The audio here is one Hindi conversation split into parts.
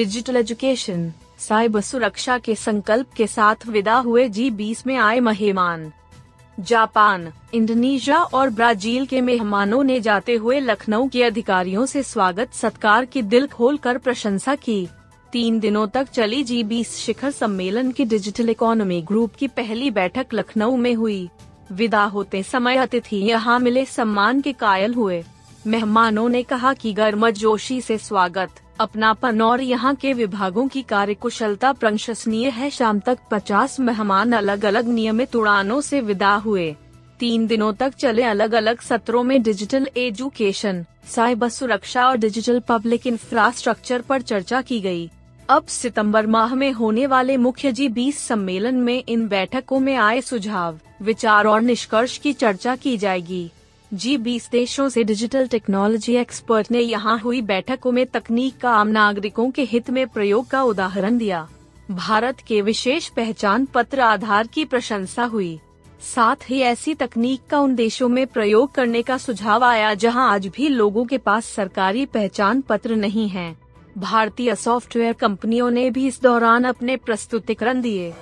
डिजिटल एजुकेशन साइबर सुरक्षा के संकल्प के साथ विदा हुए जी बीस में आए मेहमान। जापान, इंडोनेशिया और ब्राज़ील के मेहमानों ने जाते हुए लखनऊ के अधिकारियों से स्वागत सत्कार की दिल खोल कर प्रशंसा की। तीन दिनों तक चली जी बीस शिखर सम्मेलन की डिजिटल इकोनॉमी ग्रुप की पहली बैठक लखनऊ में हुई। विदा होते समय अतिथि यहाँ मिले सम्मान के कायल हुए। मेहमानों ने कहा कि गर्मजोशी से स्वागत। अपनापन और यहाँ के विभागों की कार्यकुशलता प्रशंसनीय है। शाम तक 50 मेहमान अलग अलग नियमित उड़ानों से विदा हुए। तीन दिनों तक चले अलग अलग सत्रों में डिजिटल एजुकेशन, साइबर सुरक्षा और डिजिटल पब्लिक इंफ्रास्ट्रक्चर पर चर्चा की गई। अब सितंबर माह में होने वाले मुख्य जी बीस सम्मेलन में इन बैठकों में आए सुझाव, विचार और निष्कर्ष की चर्चा की जाएगी। जी बीस देशों से डिजिटल टेक्नोलॉजी एक्सपर्ट ने यहाँ हुई बैठकों में तकनीक का आम नागरिकों के हित में प्रयोग का उदाहरण दिया। भारत के विशेष पहचान पत्र आधार की प्रशंसा हुई। साथ ही ऐसी तकनीक का उन देशों में प्रयोग करने का सुझाव आया जहाँ आज भी लोगों के पास सरकारी पहचान पत्र नहीं है। भारतीय सॉफ्टवेयर कंपनियों ने भी इस दौरान अपने प्रस्तुतिकरण दिए।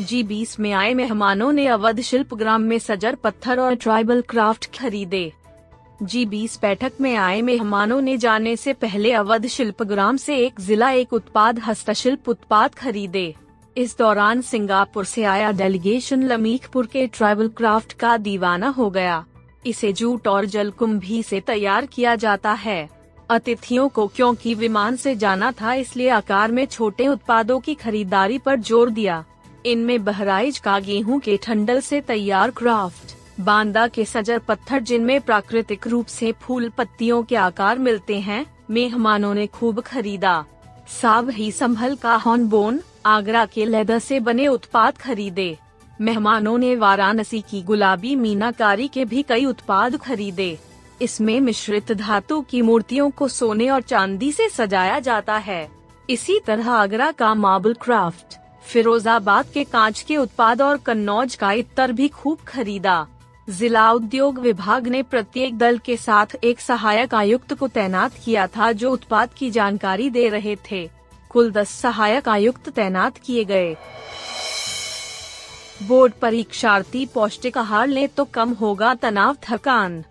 जी बीस में आए मेहमानों ने अवध शिल्प ग्राम में सजर पत्थर और ट्राइबल क्राफ्ट खरीदे। जी बीस बैठक में आए मेहमानों ने जाने से पहले अवध शिल्प ग्राम से एक जिला एक उत्पाद हस्तशिल्प उत्पाद खरीदे। इस दौरान सिंगापुर से आया डेलीगेशन लमीखपुर के ट्राइबल क्राफ्ट का दीवाना हो गया। इसे जूट और जलकुंभी से तैयार किया जाता है। अतिथियों को क्योंकि विमान से जाना था इसलिए आकार में छोटे उत्पादों की खरीदारी पर ज़ोर दिया। इनमें बहराइच का गेहूँ के ठंडल से तैयार क्राफ्ट बांदा के सजर पत्थर जिनमें प्राकृतिक रूप से फूल पत्तियों के आकार मिलते हैं, मेहमानों ने खूब खरीदा। साब ही संभल का हॉर्नबोन आगरा के लेदर से बने उत्पाद खरीदे। मेहमानों ने वाराणसी की गुलाबी मीनाकारी के भी कई उत्पाद खरीदे। इसमें मिश्रित धातु की मूर्तियों को सोने और चांदी से सजाया जाता है। इसी तरह आगरा का मार्बल क्राफ्ट फिरोजाबाद के कांच के उत्पाद और कन्नौज का इतर भी खूब खरीदा। जिला उद्योग विभाग ने प्रत्येक दल के साथ एक सहायक आयुक्त को तैनात किया था जो उत्पाद की जानकारी दे रहे थे। कुल दस सहायक आयुक्त तैनात किए गए। बोर्ड परीक्षार्थी पौष्टिक आहार ले तो कम होगा तनाव थकान।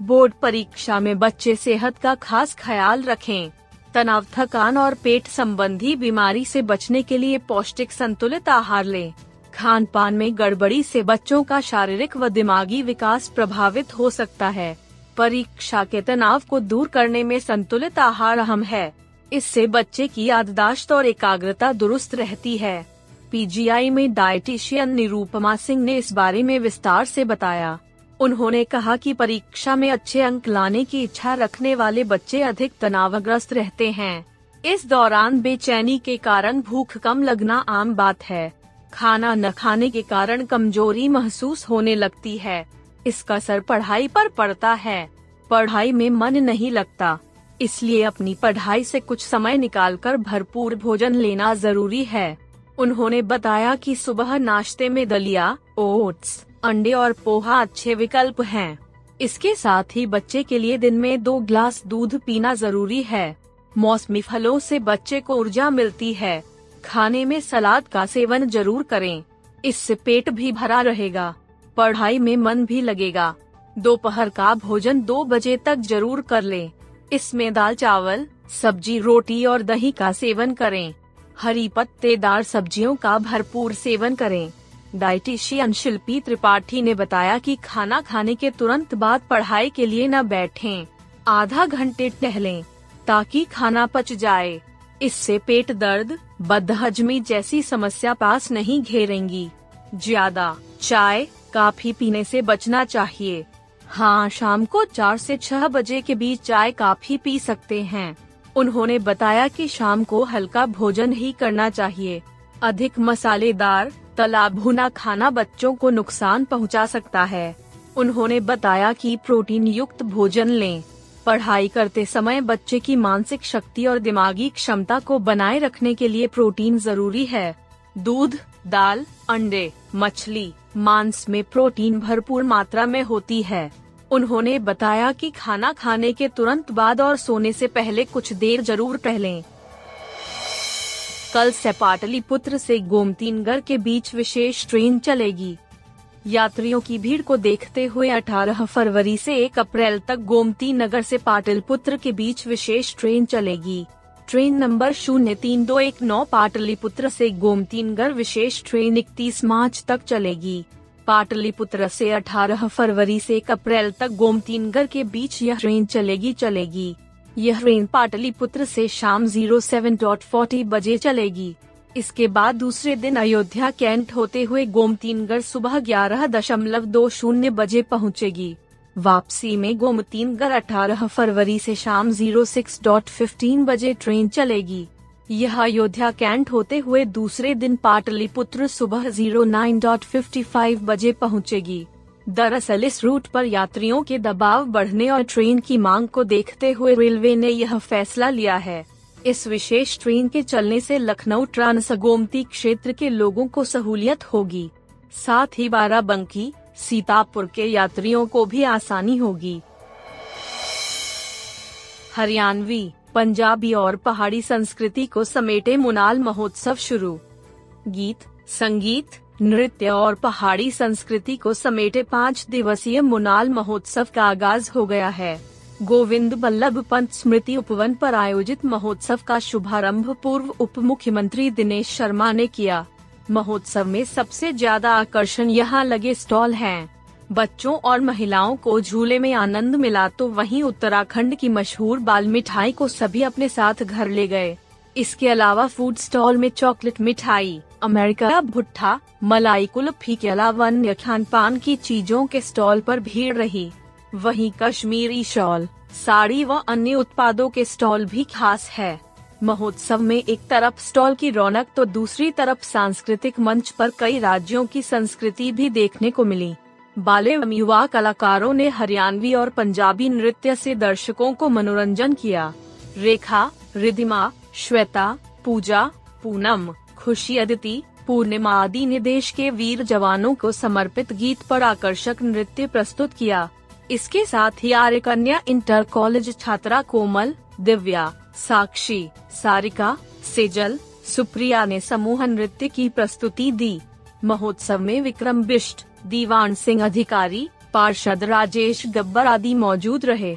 बोर्ड परीक्षा में बच्चे सेहत का खास ख्याल रखें। तनाव, थकान और पेट संबंधी बीमारी से बचने के लिए पौष्टिक संतुलित आहार लें। खान पान में गड़बड़ी से बच्चों का शारीरिक व दिमागी विकास प्रभावित हो सकता है। परीक्षा के तनाव को दूर करने में संतुलित आहार अहम है। इससे बच्चे की याददाश्त और एकाग्रता दुरुस्त रहती है। पीजीआई में डाइटिशियन निरूपमा सिंह ने इस बारे में विस्तार से बताया। उन्होंने कहा कि परीक्षा में अच्छे अंक लाने की इच्छा रखने वाले बच्चे अधिक तनावग्रस्त रहते हैं। इस दौरान बेचैनी के कारण भूख कम लगना आम बात है। खाना न खाने के कारण कमज़ोरी महसूस होने लगती है। इसका असर पढ़ाई पर पड़ता है। पढ़ाई में मन नहीं लगता। इसलिए अपनी पढ़ाई से कुछ समय निकालकर भरपूर भोजन लेना ज़रूरी है। उन्होंने बताया कि सुबह नाश्ते में दलिया, ओट्स अंडे और पोहा अच्छे विकल्प हैं। इसके साथ ही बच्चे के लिए दिन में दो ग्लास दूध पीना ज़रूरी है। मौसमी फलों से बच्चे को ऊर्जा मिलती है। खाने में सलाद का सेवन ज़रूर करें। इससे पेट भी भरा रहेगा। पढ़ाई में मन भी लगेगा। दोपहर का भोजन दो बजे तक ज़रूर कर लें। इसमें दाल चावल, सब्ज़ी, रोटी और दही का सेवन करें। हरी पत्तेदार सब्जियों का भरपूर सेवन करें। डाइटिशियन शिल्पी त्रिपाठी ने बताया कि खाना खाने के तुरंत बाद पढ़ाई के लिए न बैठें, आधा घंटे टहलें, ताकि खाना पच जाए। इससे पेट दर्द बदहजमी जैसी समस्या पास नहीं घेरेंगी। ज़्यादा चाय काफ़ी पीने से बचना चाहिए। हाँ शाम को चार से छह बजे के बीच चाय काफ़ी पी सकते हैं। उन्होंने बताया कि शाम को हल्का भोजन ही करना चाहिए। अधिक मसालेदार तला भुना खाना बच्चों को नुकसान पहुँचा सकता है। उन्होंने बताया कि प्रोटीन युक्त भोजन लें। पढ़ाई करते समय बच्चे की मानसिक शक्ति और दिमागी क्षमता को बनाए रखने के लिए प्रोटीन ज़रूरी है। दूध, दाल, अंडे, मछली, मांस में प्रोटीन भरपूर मात्रा में होती है। उन्होंने बताया कि खाना खाने के तुरंत बाद और सोने से पहले कुछ देर ज़रूर टहलें। कल से पाटलिपुत्र से गोमतीनगढ़ के बीच विशेष ट्रेन चलेगी। यात्रियों की भीड़ को देखते हुए 18 फरवरी से 1 अप्रैल तक गोमती नगर से पाटलिपुत्र के बीच विशेष ट्रेन चलेगी। ट्रेन नंबर शून्य तीन दो एक नौ पाटलिपुत्र से गोमतीनगढ़ विशेष ट्रेन इकतीस मार्च तक चलेगी। पाटलिपुत्र से 18 फरवरी से 1 अप्रैल तक गोमतीनगढ़ के बीच यह ट्रेन चलेगी चलेगी यह ट्रेन पाटलिपुत्र से शाम 07.40 बजे चलेगी। इसके बाद दूसरे दिन अयोध्या कैंट होते हुए गोमतीनगढ़ सुबह ग्यारह दशमलव दो शून्य बजे पहुँचेगी। वापसी में गोमतीनगढ़ 18 फरवरी से शाम 06.15 बजे ट्रेन चलेगी। यह अयोध्या कैंट होते हुए दूसरे दिन पाटलिपुत्र सुबह 09.55 बजे पहुंचेगी। दरअसल इस रूट पर यात्रियों के दबाव बढ़ने और ट्रेन की मांग को देखते हुए रेलवे ने यह फैसला लिया है। इस विशेष ट्रेन के चलने से लखनऊ ट्रांस गोमती क्षेत्र के लोगों को सहूलियत होगी। साथ ही बाराबंकी, सीतापुर के यात्रियों को भी आसानी होगी। हरियाणवी, पंजाबी और पहाड़ी संस्कृति को समेटे मुनाल महोत्सव शुरू। गीत, संगीत नृत्य और पहाड़ी संस्कृति को समेटे पाँच दिवसीय मुनाल महोत्सव का आगाज़ हो गया है। गोविंद बल्लभ पंत स्मृति उपवन पर आयोजित महोत्सव का शुभारंभ पूर्व उप मुख्यमंत्री दिनेश शर्मा ने किया। महोत्सव में सबसे ज़्यादा आकर्षण यहाँ लगे स्टॉल हैं। बच्चों और महिलाओं को झूले में आनंद मिला तो वहीं उत्तराखंड की मशहूर बाल मिठाई को सभी अपने साथ घर ले गए। इसके अलावा फ़ूड स्टॉल में चॉकलेट मिठाई, अमेरिका भुट्टा, मलाई कुल्फी के अलावा अन्य खान पान की चीज़ों के स्टॉल पर भीड़ रही। वहीं कश्मीरी शॉल, साड़ी व अन्य उत्पादों के स्टॉल भी खास है। महोत्सव में एक तरफ़ स्टॉल की रौनक तो दूसरी तरफ़ सांस्कृतिक मंच पर कई राज्यों की संस्कृति भी देखने को मिली। बाले युवा कलाकारों ने हरियाणवी और पंजाबी नृत्य से दर्शकों को मनोरंजन किया। रेखा रिदिमा श्वेता, पूजा, पूनम, खुशी अदिति, पूर्णिमा आदि ने देश के वीर जवानों को समर्पित गीत पर आकर्षक नृत्य प्रस्तुत किया। इसके साथ ही आर्य कन्या इंटर कॉलेज छात्रा कोमल, दिव्या, साक्षी, सारिका, सेजल, सुप्रिया ने समूह नृत्य की प्रस्तुति दी। महोत्सव में विक्रम बिष्ट, दीवान सिंह अधिकारी, पार्षद राजेश गब्बर आदि मौजूद रहे।